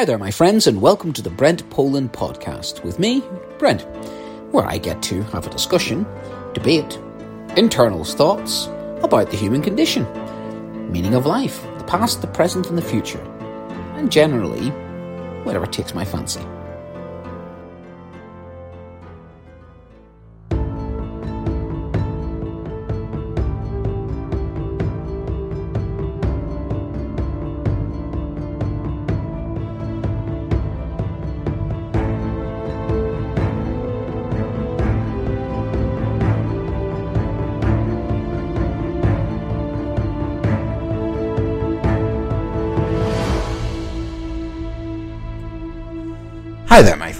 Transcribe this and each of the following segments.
Hi there, my friends, and welcome to the Brent Poland podcast with me, Brent, where I get to have a discussion, debate, internal thoughts about the human condition, meaning of life, the past, the present, and the future, and generally, whatever takes my fancy.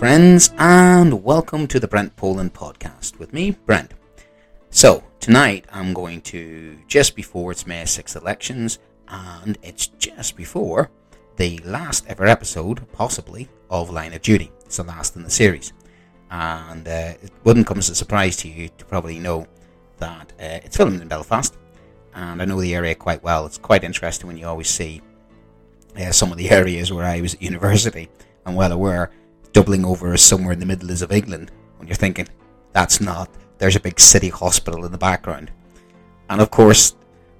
Friends, and welcome to the Brent Poland podcast with me, Brent. So, tonight I'm going to, just before it's May 6th elections, and it's just before the last ever episode, possibly, of Line of Duty. It's the last in the series. And uh, it wouldn't come as a surprise to you to probably know that uh, it's filmed in Belfast, and I know the area quite well. It's quite interesting when you always see uh, some of the areas where I was at university and well aware doubling over somewhere in the Midlands of England when you're thinking, that's not, there's a big city hospital in the background. And of course,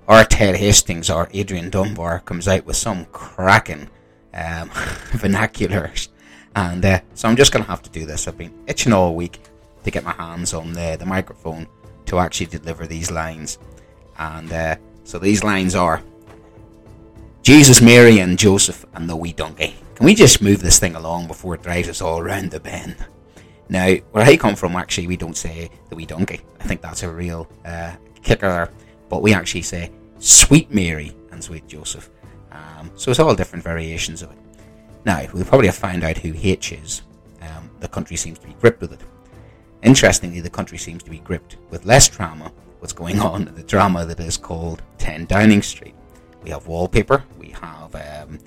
our Ted Hastings or Adrian Dunbar comes out with some cracking um, vernaculars. And uh, so I'm just going to have to do this. I've been itching all week to get my hands on the, the microphone to actually deliver these lines. And uh, so these lines are Jesus, Mary, and Joseph, and the wee donkey. Can we just move this thing along before it drives us all around the bend? Now, where I come from, actually, we don't say the wee donkey. I think that's a real uh, kicker But we actually say sweet Mary and sweet Joseph. Um, so it's all different variations of it. Now, we probably have found out who H is. Um, the country seems to be gripped with it. Interestingly, the country seems to be gripped with less drama. What's going on the drama that is called 10 Downing Street. We have wallpaper. We have um,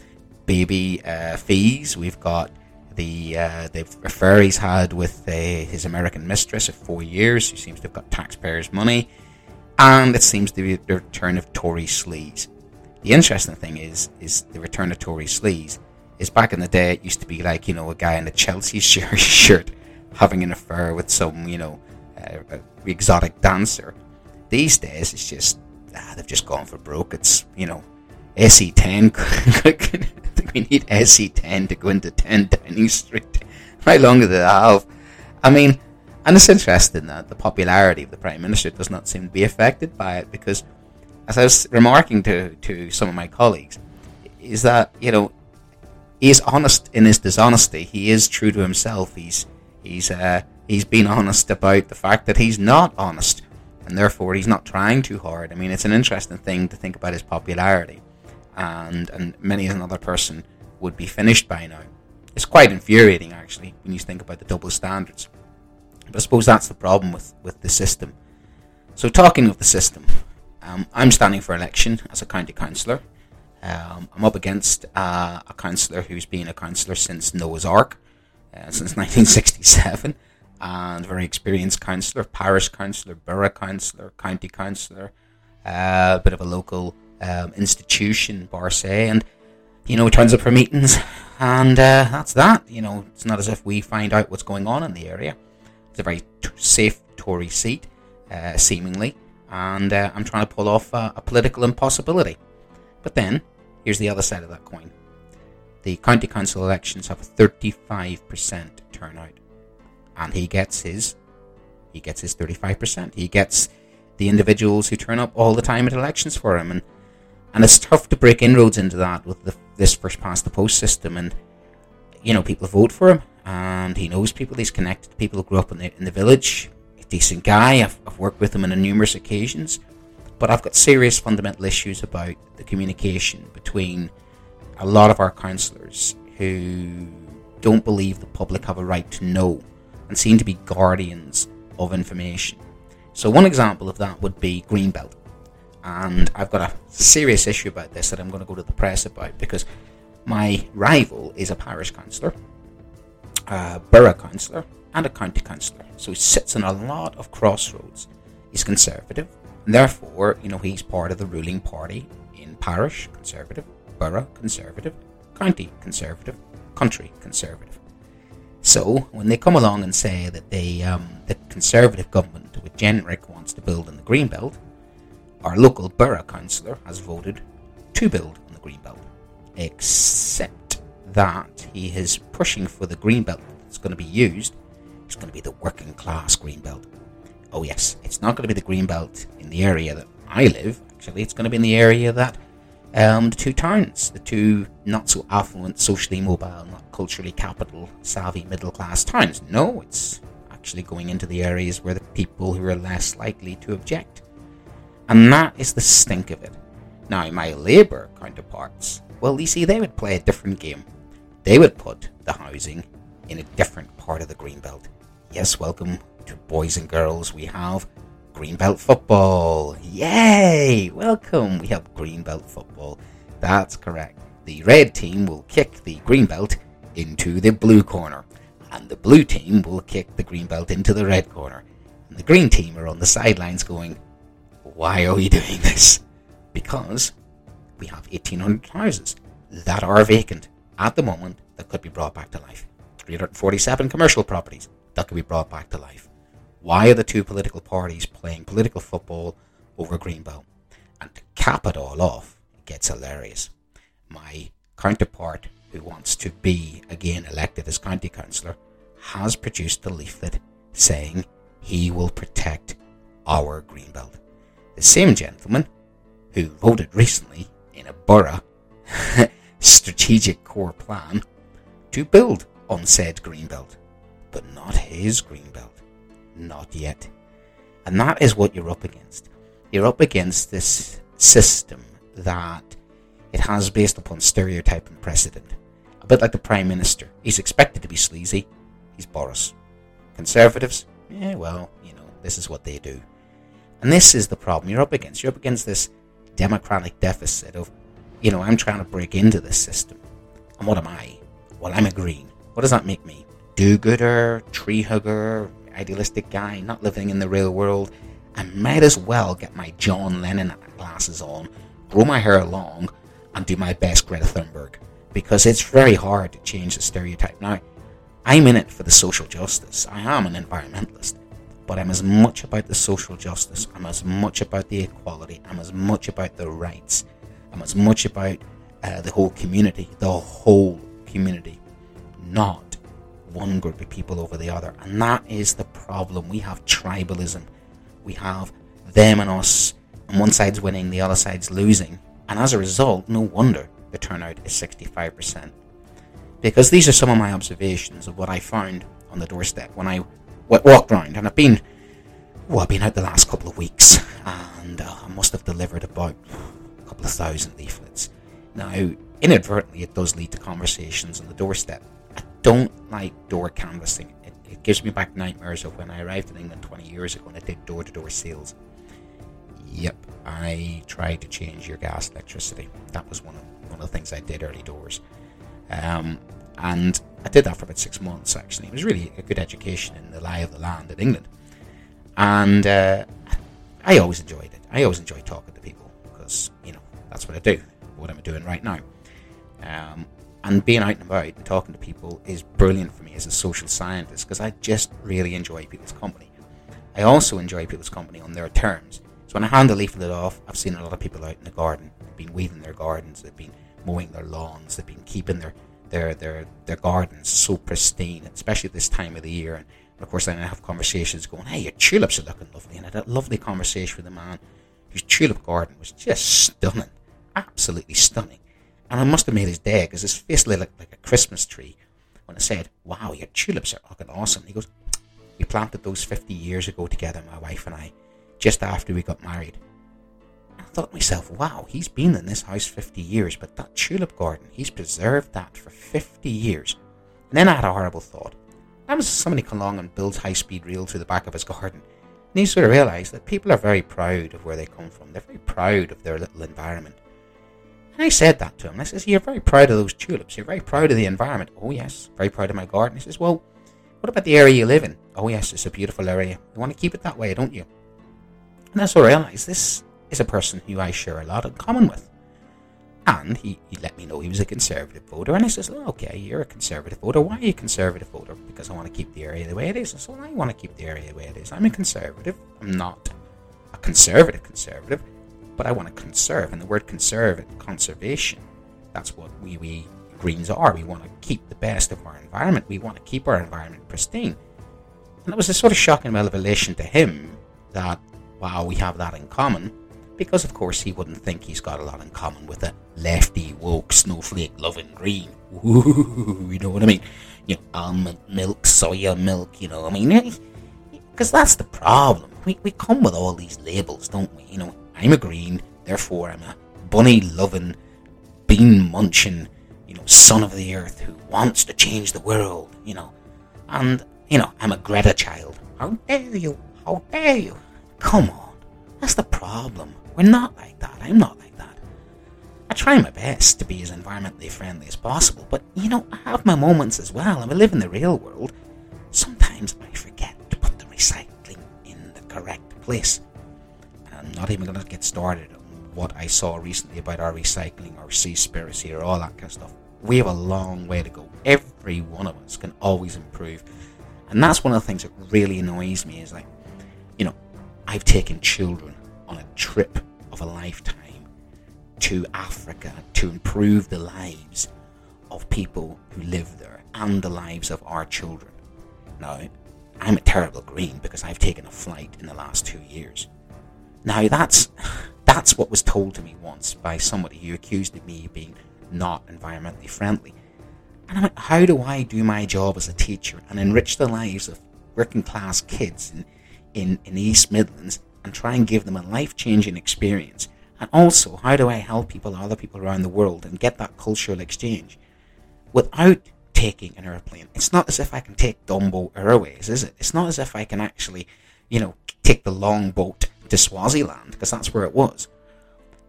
baby uh, fees. We've got the uh, the affair he's had with uh, his American mistress of four years, who seems to have got taxpayers' money, and it seems to be the return of Tory sleaze. The interesting thing is, is the return of Tory sleaze. Is back in the day, it used to be like you know a guy in a Chelsea shirt having an affair with some you know uh, exotic dancer. These days, it's just ah, they've just gone for broke. It's you know SE10 we need SE10 to go into 10 Downing Street. How long do they have? I mean, and it's interesting that the popularity of the Prime Minister does not seem to be affected by it because, as I was remarking to, to some of my colleagues, is that, you know, he is honest in his dishonesty. He is true to himself. He's, he's, uh, he's been honest about the fact that he's not honest and therefore he's not trying too hard. I mean, it's an interesting thing to think about his popularity and and many another person would be finished by now. It's quite infuriating actually when you think about the double standards. But I suppose that's the problem with, with the system. So talking of the system, um, I'm standing for election as a county councillor. Um, I'm up against uh, a councillor who's been a councillor since Noah's Ark, uh, since 1967, and very experienced councillor, parish councillor, borough councillor, county councillor, uh, a bit of a local um, institution, bar say, and you know, turns up for meetings, and uh, that's that. You know, it's not as if we find out what's going on in the area. It's a very t- safe Tory seat, uh, seemingly, and uh, I'm trying to pull off a political impossibility. But then, here's the other side of that coin. The county council elections have a 35% turnout, and he gets his, he gets his 35%. He gets the individuals who turn up all the time at elections for him, and and it's tough to break inroads into that with the, this first past the post system. And you know, people vote for him, and he knows people. He's connected to people who grew up in the in the village. A decent guy. I've, I've worked with him on numerous occasions, but I've got serious fundamental issues about the communication between a lot of our councillors who don't believe the public have a right to know and seem to be guardians of information. So one example of that would be Greenbelt and I've got a serious issue about this that I'm going to go to the press about because my rival is a parish councillor, a borough councillor, and a county councillor. So he sits in a lot of crossroads. He's conservative, and therefore, you know, he's part of the ruling party in parish, conservative, borough, conservative, county, conservative, country conservative. So when they come along and say that they, um, the conservative government with Jenrick wants to build in the Greenbelt, our local borough councillor has voted to build on the Greenbelt, except that he is pushing for the Greenbelt that's going to be used. It's going to be the working class Greenbelt. Oh yes, it's not going to be the Greenbelt in the area that I live. Actually, it's going to be in the area that um, the two towns, the two not so affluent, socially mobile, not culturally capital savvy middle class towns. No, it's actually going into the areas where the people who are less likely to object. And that is the stink of it. Now, my Labour counterparts, well, you see, they would play a different game. They would put the housing in a different part of the Greenbelt. Yes, welcome to boys and girls. We have Greenbelt football. Yay! Welcome. We have Greenbelt football. That's correct. The red team will kick the Greenbelt into the blue corner, and the blue team will kick the Greenbelt into the red corner. And the green team are on the sidelines going, Why are we doing this? Because we have 1,800 houses that are vacant at the moment that could be brought back to life. 347 commercial properties that could be brought back to life. Why are the two political parties playing political football over Greenbelt? And to cap it all off, it gets hilarious. My counterpart, who wants to be again elected as county councillor, has produced a leaflet saying he will protect our Greenbelt. The same gentleman who voted recently in a borough strategic core plan to build on said Greenbelt, but not his Greenbelt. Not yet. And that is what you're up against. You're up against this system that it has based upon stereotype and precedent. A bit like the Prime Minister. He's expected to be sleazy. He's Boris. Conservatives? Yeah, well, you know, this is what they do. And this is the problem you're up against. You're up against this democratic deficit of, you know, I'm trying to break into this system. And what am I? Well, I'm a green. What does that make me? Do gooder, tree hugger, idealistic guy, not living in the real world, I might as well get my John Lennon glasses on, grow my hair long, and do my best Greta Thunberg. Because it's very hard to change the stereotype. Now, I'm in it for the social justice. I am an environmentalist. But I'm as much about the social justice. I'm as much about the equality. I'm as much about the rights. I'm as much about uh, the whole community. The whole community. Not one group of people over the other. And that is the problem. We have tribalism. We have them and us, and one side's winning, the other side's losing. And as a result, no wonder the turnout is 65%. Because these are some of my observations of what I found on the doorstep when I walked around. And I've been, well, I've been out the last couple of weeks, and uh, I must have delivered about a couple of thousand leaflets. Now, inadvertently, it does lead to conversations on the doorstep I don't like door canvassing. It, it gives me back nightmares of when I arrived in England 20 years ago and I did door to door sales. Yep, I tried to change your gas electricity. That was one of one of the things I did early doors. Um, and I did that for about six months actually. It was really a good education in the lie of the land in England. And uh, I always enjoyed it. I always enjoy talking to people because, you know, that's what I do, what I'm doing right now. Um, and being out and about and talking to people is brilliant for me as a social scientist because I just really enjoy people's company. I also enjoy people's company on their terms. So when I hand the leaflet off, I've seen a lot of people out in the garden. They've been weeding their gardens, they've been mowing their lawns, they've been keeping their their their, their gardens so pristine, especially this time of the year. And of course, then I have conversations going, "Hey, your tulips are looking lovely," and I had a lovely conversation with a man whose tulip garden was just stunning, absolutely stunning. And I must have made his day because his face lit like, like a Christmas tree when I said, Wow, your tulips are looking awesome. He goes, We planted those 50 years ago together, my wife and I, just after we got married. I thought to myself, Wow, he's been in this house 50 years, but that tulip garden, he's preserved that for 50 years. And then I had a horrible thought. That was somebody come along and builds high speed rail through the back of his garden. And he sort of realised that people are very proud of where they come from. They're very proud of their little environment. And I said that to him. I says, You're very proud of those tulips. You're very proud of the environment. Oh, yes. Very proud of my garden. He says, Well, what about the area you live in? Oh, yes, it's a beautiful area. You want to keep it that way, don't you? And that's what I realised. This is a person who I share a lot in common with. And he, he let me know he was a conservative voter. And I says, well, okay, you're a conservative voter. Why are you a conservative voter? Because I want to keep the area the way it is. I said, well, I want to keep the area the way it is. I'm a conservative. I'm not a conservative conservative, but I want to conserve. And the word conserve, and conservation, that's what we, we Greens are. We want to keep the best of our environment. We want to keep our environment pristine. And it was a sort of shocking revelation to him that, wow, we have that in common because of course he wouldn't think he's got a lot in common with a lefty, woke, snowflake loving green. Ooh, you know what I mean? You know, almond milk, soya milk, you know, I mean, because that's the problem. We, we come with all these labels, don't we? You know, I'm a green, therefore I'm a bunny loving, bean munching, you know, son of the earth who wants to change the world, you know. And, you know, I'm a Greta child. How dare you? How dare you? Come on. That's the problem. We're not like that. I'm not like that. I try my best to be as environmentally friendly as possible, but you know, I have my moments as well, and we live in the real world. Sometimes I forget to put the recycling in the correct place. I'm not even going to get started on what I saw recently about our recycling or seaspiracy or all that kind of stuff. We have a long way to go. Every one of us can always improve. And that's one of the things that really annoys me is like, you know, I've taken children trip of a lifetime to Africa to improve the lives of people who live there and the lives of our children. Now, I'm a terrible green because I've taken a flight in the last two years. Now, that's that's what was told to me once by somebody who accused me of being not environmentally friendly. And I'm like, how do I do my job as a teacher and enrich the lives of working class kids in, in, in East Midlands and try and give them a life changing experience? And also, how do I help people, other people around the world, and get that cultural exchange without taking an airplane? It's not as if I can take Dumbo Airways, is it? It's not as if I can actually, you know, take the long boat to Swaziland because that's where it was.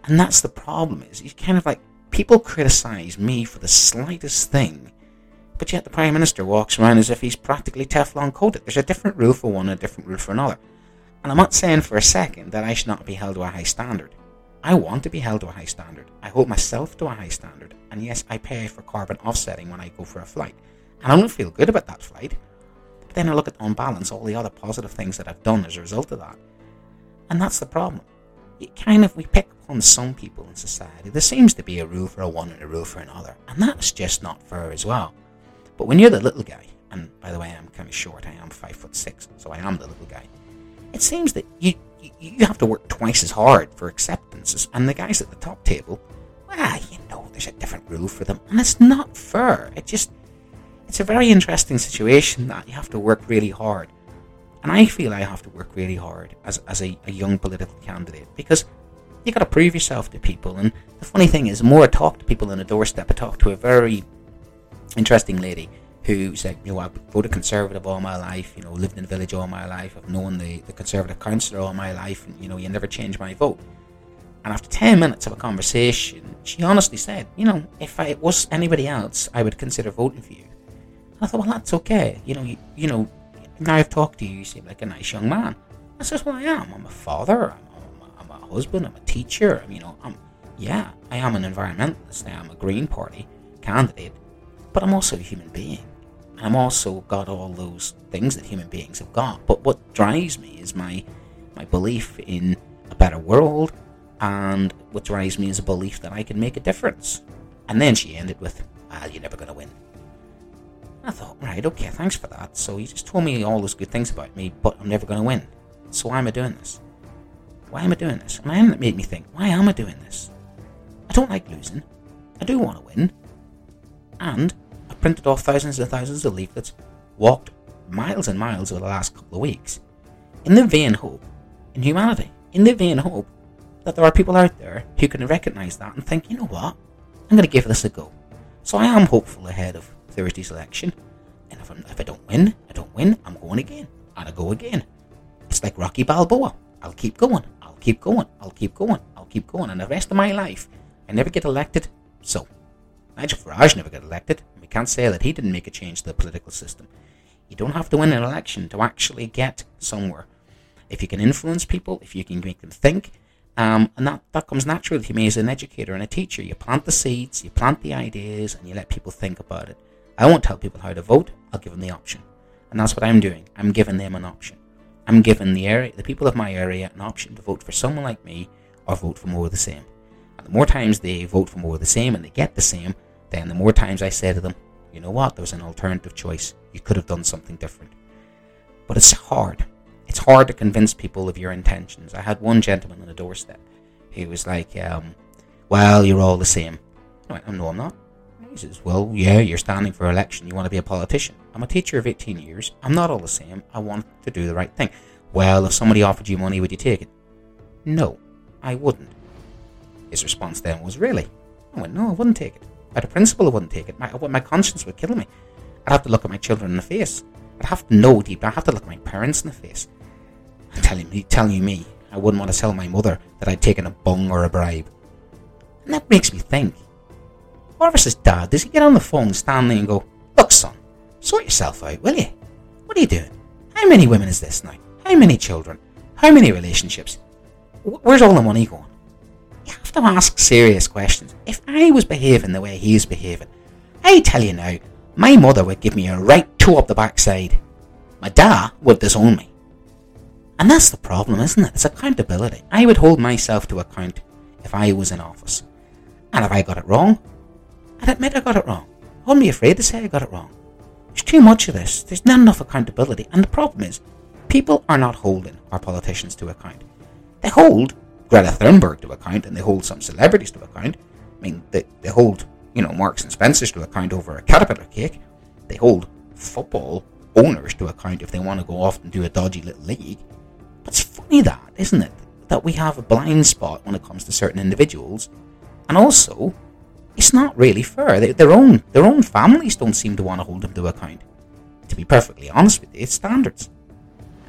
And that's the problem is you kind of like people criticize me for the slightest thing, but yet the Prime Minister walks around as if he's practically Teflon coated. There's a different rule for one and a different rule for another. And I'm not saying for a second that I should not be held to a high standard. I want to be held to a high standard. I hold myself to a high standard. And yes, I pay for carbon offsetting when I go for a flight. And I don't feel good about that flight. But then I look at on balance all the other positive things that I've done as a result of that. And that's the problem. It kind of we pick upon some people in society. There seems to be a rule for a one and a rule for another, and that's just not fair as well. But when you're the little guy, and by the way, I'm kind of short. I am five foot six, so I am the little guy. It seems that you you, have to work twice as hard for acceptances, and the guys at the top table, well, you know, there's a different rule for them, and it's not fair. It just it's a very interesting situation that you have to work really hard and I feel I have to work really hard as, as a, a young political candidate because you got to prove yourself to people. And the funny thing is, the more I talk to people on a doorstep, I talked to a very interesting lady who said, you know, I've voted Conservative all my life, you know, lived in the village all my life, I've known the, the Conservative councillor all my life, and, you know, you never change my vote. And after 10 minutes of a conversation, she honestly said, you know, if I was anybody else, I would consider voting for you. And I thought, well, that's okay. You know, you, you know, now I've talked to you, you seem like a nice young man. That's just what I am. I'm a father. I'm, I'm, a, I'm a husband. I'm a teacher. I'm, you know, I'm yeah, I am an environmentalist. I am a Green Party candidate, but I'm also a human being. I'm also got all those things that human beings have got. But what drives me is my my belief in a better world, and what drives me is a belief that I can make a difference. And then she ended with, "Ah, you're never going to win." I thought, right, okay, thanks for that. So you just told me all those good things about me, but I'm never going to win. So why am I doing this? Why am I doing this? And then it made me think, why am I doing this? I don't like losing. I do want to win. And printed off thousands and thousands of leaflets, walked miles and miles over the last couple of weeks, in the vain hope, in humanity, in the vain hope that there are people out there who can recognize that and think, you know what, I'm going to give this a go. So I am hopeful ahead of Thursday's election. And if, if i don't win, I don't win, I'm going again. And I go again. It's like Rocky Balboa. I'll keep going. I'll keep going. I'll keep going. I'll keep going. And the rest of my life, I never get elected. So, Nigel Farage never got elected. We can't say that he didn't make a change to the political system. You don't have to win an election to actually get somewhere. If you can influence people, if you can make them think, Um, and that, that comes naturally to me as an educator and a teacher. You plant the seeds, you plant the ideas, and you let people think about it. I won't tell people how to vote, I'll give them the option. And that's what I'm doing. I'm giving them an option. I'm giving the area, the people of my area, an option to vote for someone like me or vote for more of the same. And the more times they vote for more of the same and they get the same, then the more times I say to them, you know what, there was an alternative choice. You could have done something different. But it's hard it's hard to convince people of your intentions. I had one gentleman on the doorstep. He was like, um, "Well, you're all the same." I went, oh, "No, I'm not." He says, "Well, yeah, you're standing for election. You want to be a politician. I'm a teacher of 18 years. I'm not all the same. I want to do the right thing." Well, if somebody offered you money, would you take it? No, I wouldn't. His response then was, "Really?" I went, "No, I wouldn't take it. Out of principle, wouldn't take it. My, my conscience would kill me. I'd have to look at my children in the face. I'd have to know deep. I'd have to look at my parents in the face telling me, telling you me I wouldn't want to tell my mother that I'd taken a bung or a bribe. And that makes me think. Boris's dad, does he get on the phone Stanley and go, Look, son, sort yourself out, will you? What are you doing? How many women is this now? How many children? How many relationships? Where's all the money going? To ask serious questions. If I was behaving the way he's behaving, I tell you now, my mother would give me a right toe up the backside. My dad would disown me. And that's the problem, isn't it? It's accountability. I would hold myself to account if I was in office. And if I got it wrong, I'd admit I got it wrong. I wouldn't be afraid to say I got it wrong. There's too much of this. There's not enough accountability. And the problem is, people are not holding our politicians to account. They hold Greta Thunberg to account and they hold some celebrities to account. I mean, they, they hold, you know, Marks and Spencers to account over a caterpillar cake. They hold football owners to account if they want to go off and do a dodgy little league. It's funny that, isn't it? That we have a blind spot when it comes to certain individuals. And also, it's not really fair. They, their own their own families don't seem to want to hold them to account. To be perfectly honest with you, it's standards.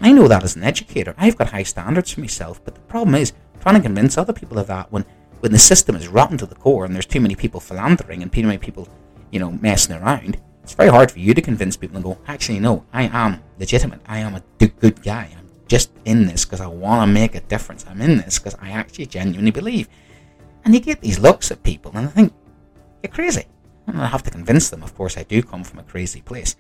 I know that as an educator. I've got high standards for myself, but the problem is trying to convince other people of that when, when the system is rotten to the core and there's too many people philandering and too many people, you know, messing around. It's very hard for you to convince people and go, actually, no, I am legitimate. I am a good guy. I'm just in this because I want to make a difference. I'm in this because I actually genuinely believe. And you get these looks at people, and I think, you're crazy. And I have to convince them, of course, I do come from a crazy place.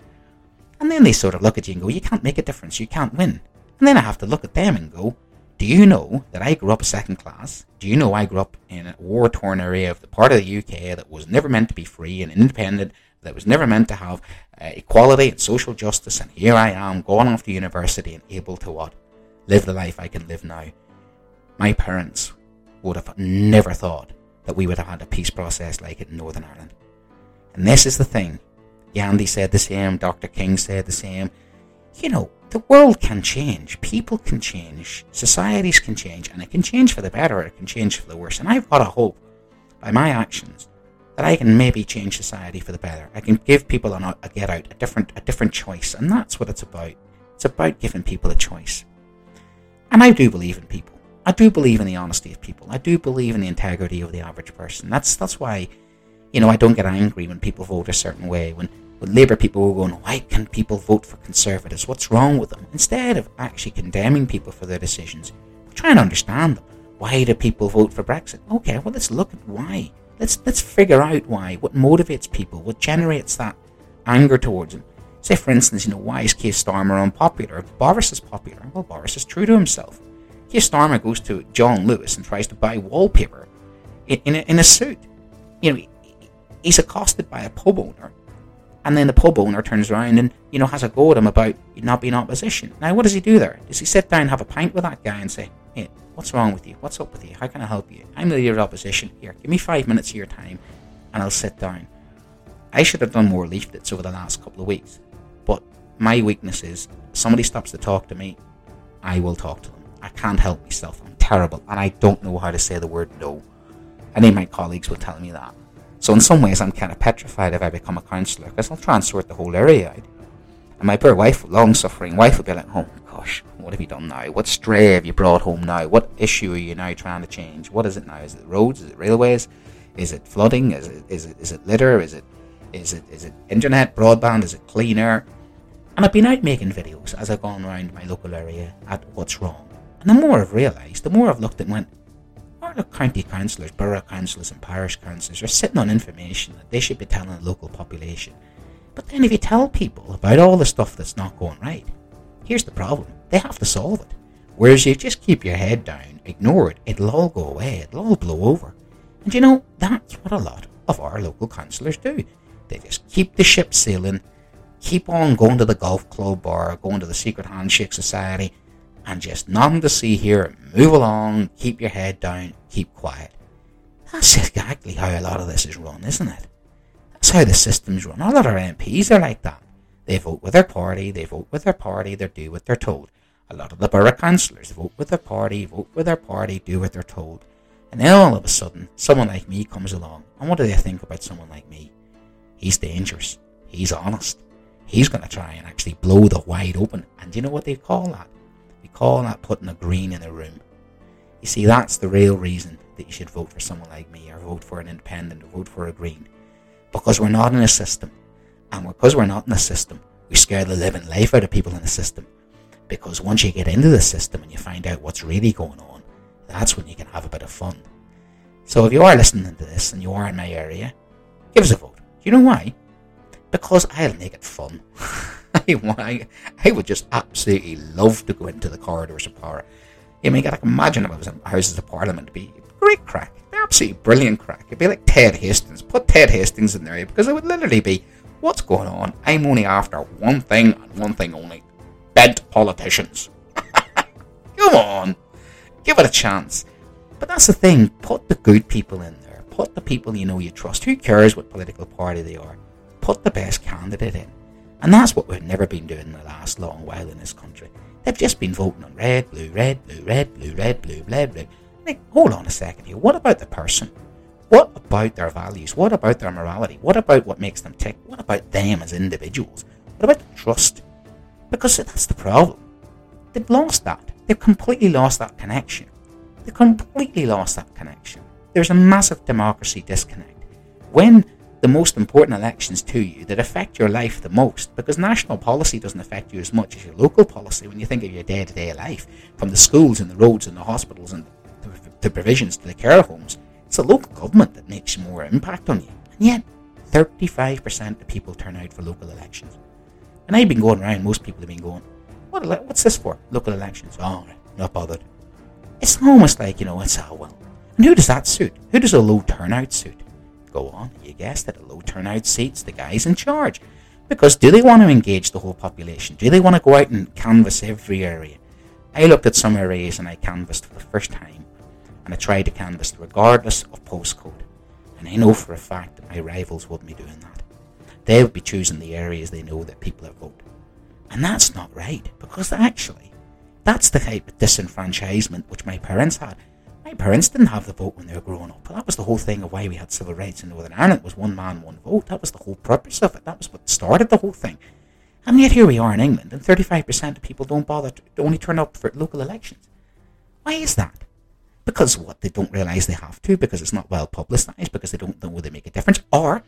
And then they sort of look at you and go, you can't make a difference, you can't win. And then I have to look at them and go, do you know that I grew up second class? Do you know I grew up in a war torn area of the part of the UK that was never meant to be free and independent, that was never meant to have uh, equality and social justice, and here I am going off to university and able to what? Live the life I can live now. My parents would have never thought that we would have had a peace process like it in Northern Ireland. And this is the thing. Gandhi said the same, Dr. King said the same. You know, the world can change, people can change, societies can change, and it can change for the better, or it can change for the worse. And I've got a hope by my actions that I can maybe change society for the better. I can give people a, a get out, a different, a different choice, and that's what it's about. It's about giving people a choice. And I do believe in people. I do believe in the honesty of people. I do believe in the integrity of the average person. That's that's why, you know, I don't get angry when people vote a certain way. When Labour people were going, why can people vote for Conservatives? What's wrong with them? Instead of actually condemning people for their decisions, try and understand them. Why do people vote for Brexit? Okay, well let's look at why. Let's let's figure out why. What motivates people? What generates that anger towards them? Say, for instance, you know, why is Keir Starmer unpopular? Boris is popular. Well, Boris is true to himself. Keir Starmer goes to John Lewis and tries to buy wallpaper in, in, a, in a suit. You know, he's accosted by a pub owner, and then the pub owner turns around and, you know, has a go at him about not being opposition. Now, what does he do there? Does he sit down have a pint with that guy and say, hey, What's wrong with you? What's up with you? How can I help you? I'm the leader of opposition. Here, give me five minutes of your time and I'll sit down. I should have done more leaflets over the last couple of weeks. But my weakness is somebody stops to talk to me, I will talk to them. I can't help myself. I'm terrible and I don't know how to say the word no. Any of my colleagues will tell me that. So in some ways I'm kind of petrified if I become a councillor because I'll try and sort the whole area out. And my poor wife, long suffering wife, will be like, oh gosh, what have you done now? What stray have you brought home now? What issue are you now trying to change? What is it now? Is it roads? Is it railways? Is it flooding? Is it is it is it litter? Is it is it is it internet broadband? Is it clean air? And I've been out making videos as I've gone around my local area at what's wrong. And the more I've realised, the more I've looked and went, of county councillors, borough councillors, and parish councillors are sitting on information that they should be telling the local population. But then, if you tell people about all the stuff that's not going right, here's the problem they have to solve it. Whereas you just keep your head down, ignore it, it'll all go away, it'll all blow over. And you know, that's what a lot of our local councillors do. They just keep the ship sailing, keep on going to the golf club or going to the secret handshake society, and just nothing to see here. Move along, keep your head down, keep quiet. That's exactly how a lot of this is run, isn't it? That's how the system's run. A lot of our MPs are like that. They vote with their party, they vote with their party, they do what they're told. A lot of the borough councillors vote with their party, vote with their party, do what they're told. And then all of a sudden, someone like me comes along. And what do they think about someone like me? He's dangerous. He's honest. He's going to try and actually blow the wide open. And you know what they call that? They call that putting a green in a room. You see, that's the real reason that you should vote for someone like me, or vote for an independent, or vote for a green. Because we're not in a system. And because we're not in a system, we scare the living life out of people in the system. Because once you get into the system and you find out what's really going on, that's when you can have a bit of fun. So if you are listening to this and you are in my area, give us a vote. Do you know why? Because I'll make it fun. I, I would just absolutely love to go into the corridors of power. You mean, I can imagine if I was in Houses of Parliament, it'd be great crack. Absolutely brilliant crack. It'd be like Ted Hastings. Put Ted Hastings in there because it would literally be, what's going on? I'm only after one thing and one thing only. Bent politicians. Come on. Give it a chance. But that's the thing. Put the good people in there. Put the people you know you trust. Who cares what political party they are? Put the best candidate in. And that's what we've never been doing in the last long while in this country. They've just been voting on red, blue, red, blue, red, blue, red, blue, red, blue. Like, hold on a second here. What about the person? What about their values? What about their morality? What about what makes them tick? What about them as individuals? What about the trust? Because that's the problem. They've lost that. They've completely lost that connection. They've completely lost that connection. There's a massive democracy disconnect. When the most important elections to you that affect your life the most, because national policy doesn't affect you as much as your local policy when you think of your day to day life, from the schools and the roads and the hospitals and the provisions to the care homes. It's the local government that makes more impact on you. And yet, 35% of people turn out for local elections. And I've been going around, most people have been going, what, what's this for? Local elections. Oh, not bothered. It's almost like, you know, it's, oh, well. And who does that suit? Who does a low turnout suit? Go on, you guessed it, a low turnout seats the guys in charge. Because do they want to engage the whole population? Do they want to go out and canvass every area? I looked at some areas and I canvassed for the first time. And I tried to canvass regardless of postcode. And I know for a fact that my rivals wouldn't be doing that. They would be choosing the areas they know that people have voted. And that's not right, because actually, that's the type of disenfranchisement which my parents had. Parents didn't have the vote when they were growing up. That was the whole thing of why we had civil rights in Northern Ireland It was one man, one vote. That was the whole purpose of it. That was what started the whole thing. And yet here we are in England, and 35% of people don't bother to only turn up for local elections. Why is that? Because what? They don't realise they have to, because it's not well publicised, because they don't know they make a difference, or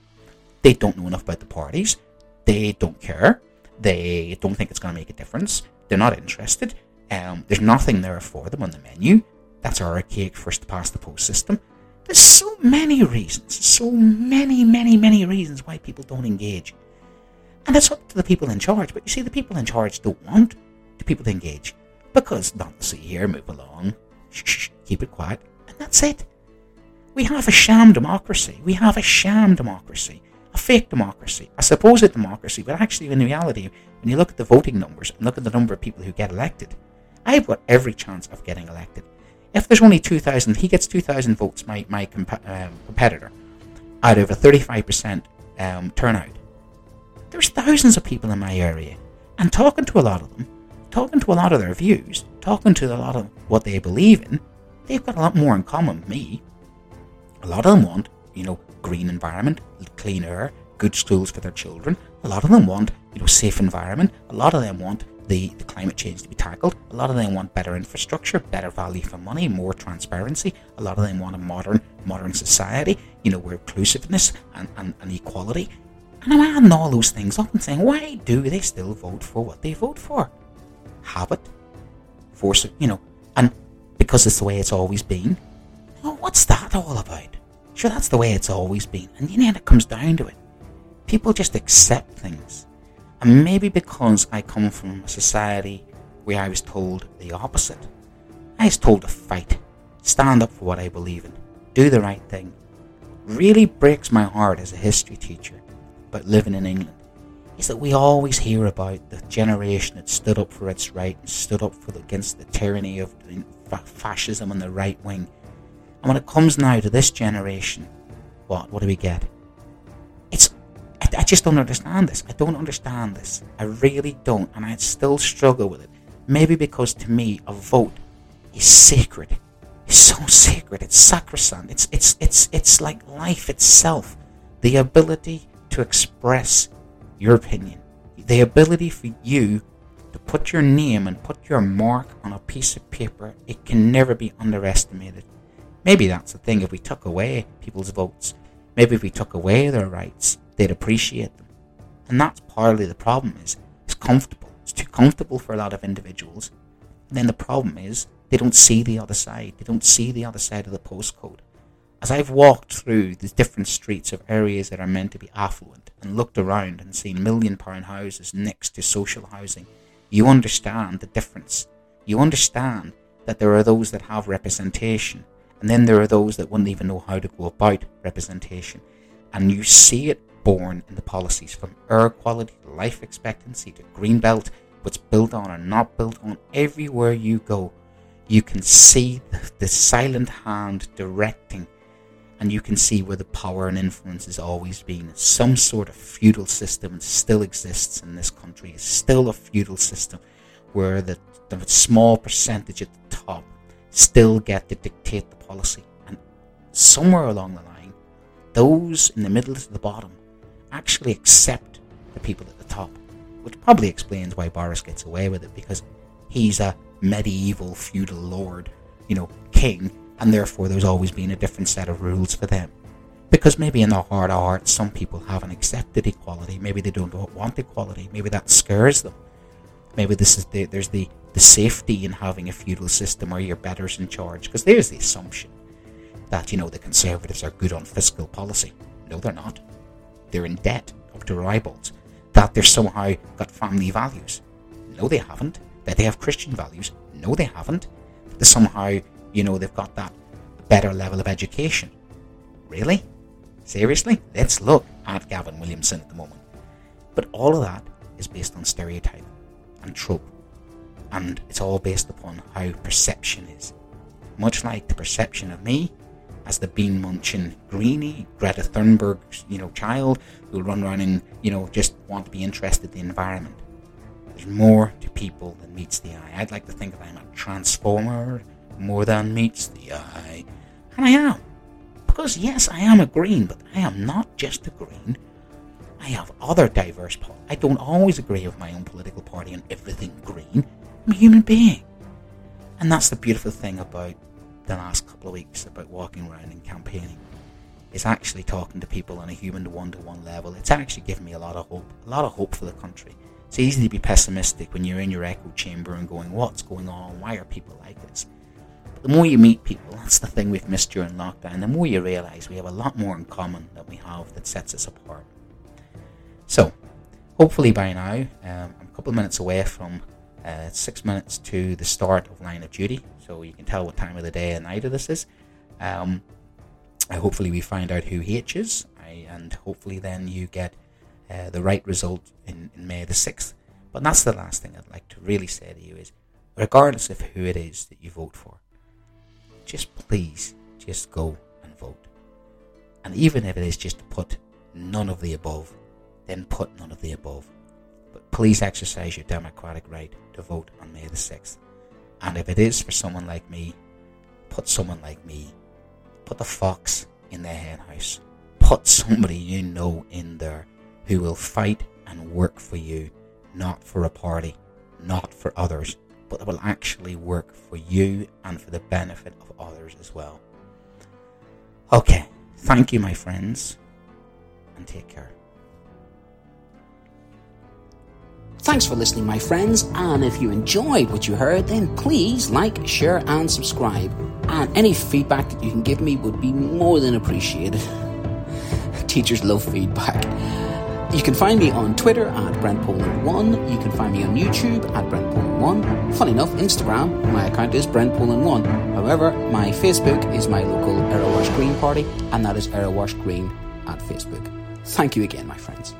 they don't know enough about the parties, they don't care, they don't think it's going to make a difference. They're not interested. Um, there's nothing there for them on the menu. That's our archaic first past the post system. There's so many reasons, so many, many, many reasons why people don't engage. And it's up to the people in charge. But you see, the people in charge don't want the people to engage. Because, not to see here, move along, shh, shh, keep it quiet, and that's it. We have a sham democracy. We have a sham democracy a fake democracy, a supposed democracy, but actually, in reality, when you look at the voting numbers and look at the number of people who get elected, I've got every chance of getting elected. If there's only 2,000, he gets 2,000 votes, my, my comp- um, competitor, out of a 35% um, turnout. There's thousands of people in my area, and talking to a lot of them, talking to a lot of their views, talking to a lot of what they believe in, they've got a lot more in common with me. A lot of them want, you know, green environment, clean air, good schools for their children. A lot of them want, you know, safe environment. A lot of them want the, the climate change to be tackled. A lot of them want better infrastructure, better value for money, more transparency. A lot of them want a modern modern society, you know, where inclusiveness and, and, and equality. And I'm adding all those things up and saying, why do they still vote for what they vote for? Habit, force it, you know, and because it's the way it's always been. what's that all about? Sure, that's the way it's always been. And you know, it comes down to it. People just accept things. And maybe because I come from a society where I was told the opposite. I was told to fight, stand up for what I believe in, do the right thing. Really breaks my heart as a history teacher about living in England is that we always hear about the generation that stood up for its right and stood up for the, against the tyranny of fascism and the right wing. And when it comes now to this generation, what? What do we get? I, I just don't understand this. I don't understand this. I really don't, and I still struggle with it. Maybe because to me, a vote is sacred. It's so sacred. It's sacrosanct. It's it's it's it's like life itself. The ability to express your opinion, the ability for you to put your name and put your mark on a piece of paper, it can never be underestimated. Maybe that's the thing. If we took away people's votes, maybe if we took away their rights, they'd appreciate them. And that's partly the problem is it's comfortable. It's too comfortable for a lot of individuals. And then the problem is they don't see the other side. They don't see the other side of the postcode. As I've walked through the different streets of areas that are meant to be affluent and looked around and seen million pound houses next to social housing, you understand the difference. You understand that there are those that have representation, and then there are those that wouldn't even know how to go about representation. And you see it born in the policies from air quality to life expectancy to green belt, what's built on or not built on. Everywhere you go, you can see the, the silent hand directing and you can see where the power and influence has always been. Some sort of feudal system still exists in this country. It's still a feudal system where the, the small percentage at the top still get to dictate the policy. And somewhere along the line, those in the middle to the bottom actually accept the people at the top, which probably explains why Boris gets away with it because he's a medieval feudal lord, you know, king and therefore there's always been a different set of rules for them. Because maybe in their heart of hearts, some people haven't accepted equality. Maybe they don't want equality. Maybe that scares them. Maybe this is the, there's the, the safety in having a feudal system where your betters in charge. Because there's the assumption that, you know, the Conservatives are good on fiscal policy. No, they're not. They're in debt up to their eyeballs. That they're somehow got family values. No, they haven't. That they have Christian values. No, they haven't. That somehow you know, they've got that better level of education. Really? Seriously? Let's look at Gavin Williamson at the moment. But all of that is based on stereotype and trope. And it's all based upon how perception is. Much like the perception of me as the bean munching greenie, Greta Thunberg, you know, child who'll run around and, you know, just want to be interested in the environment. There's more to people than meets the eye. I'd like to think that I'm a transformer more than meets the eye. And I am. Because, yes, I am a green, but I am not just a green. I have other diverse po- I don't always agree with my own political party on everything green. I'm a human being. And that's the beautiful thing about the last couple of weeks about walking around and campaigning. Is actually talking to people on a human one to one level. It's actually given me a lot of hope. A lot of hope for the country. It's easy to be pessimistic when you're in your echo chamber and going, What's going on? Why are people like this? But the more you meet people, that's the thing we've missed during lockdown, the more you realise we have a lot more in common than we have that sets us apart. So, hopefully by now, um, I'm a couple of minutes away from uh, six minutes to the start of Line of Duty, so you can tell what time of the day and night of this is. Um, hopefully, we find out who H is, and hopefully, then you get uh, the right result in, in May the 6th. But that's the last thing I'd like to really say to you is regardless of who it is that you vote for, just please just go and vote. And even if it is just to put none of the above, then put none of the above. But please exercise your democratic right to vote on May the 6th. And if it is for someone like me, put someone like me. Put the fox in their henhouse. Put somebody you know in there who will fight and work for you, not for a party, not for others, but that will actually work for you and for the benefit of others as well. Okay, thank you, my friends, and take care. Thanks for listening, my friends, and if you enjoyed what you heard, then please like, share, and subscribe. and any feedback that you can give me would be more than appreciated. Teachers love feedback. You can find me on Twitter at BrentPoland1. You can find me on YouTube at BrentPoland1. Funny enough, Instagram, my account is BrentPoland1. However, my Facebook is my local Erewash Green party, and that is Erewash Green at Facebook. Thank you again, my friends.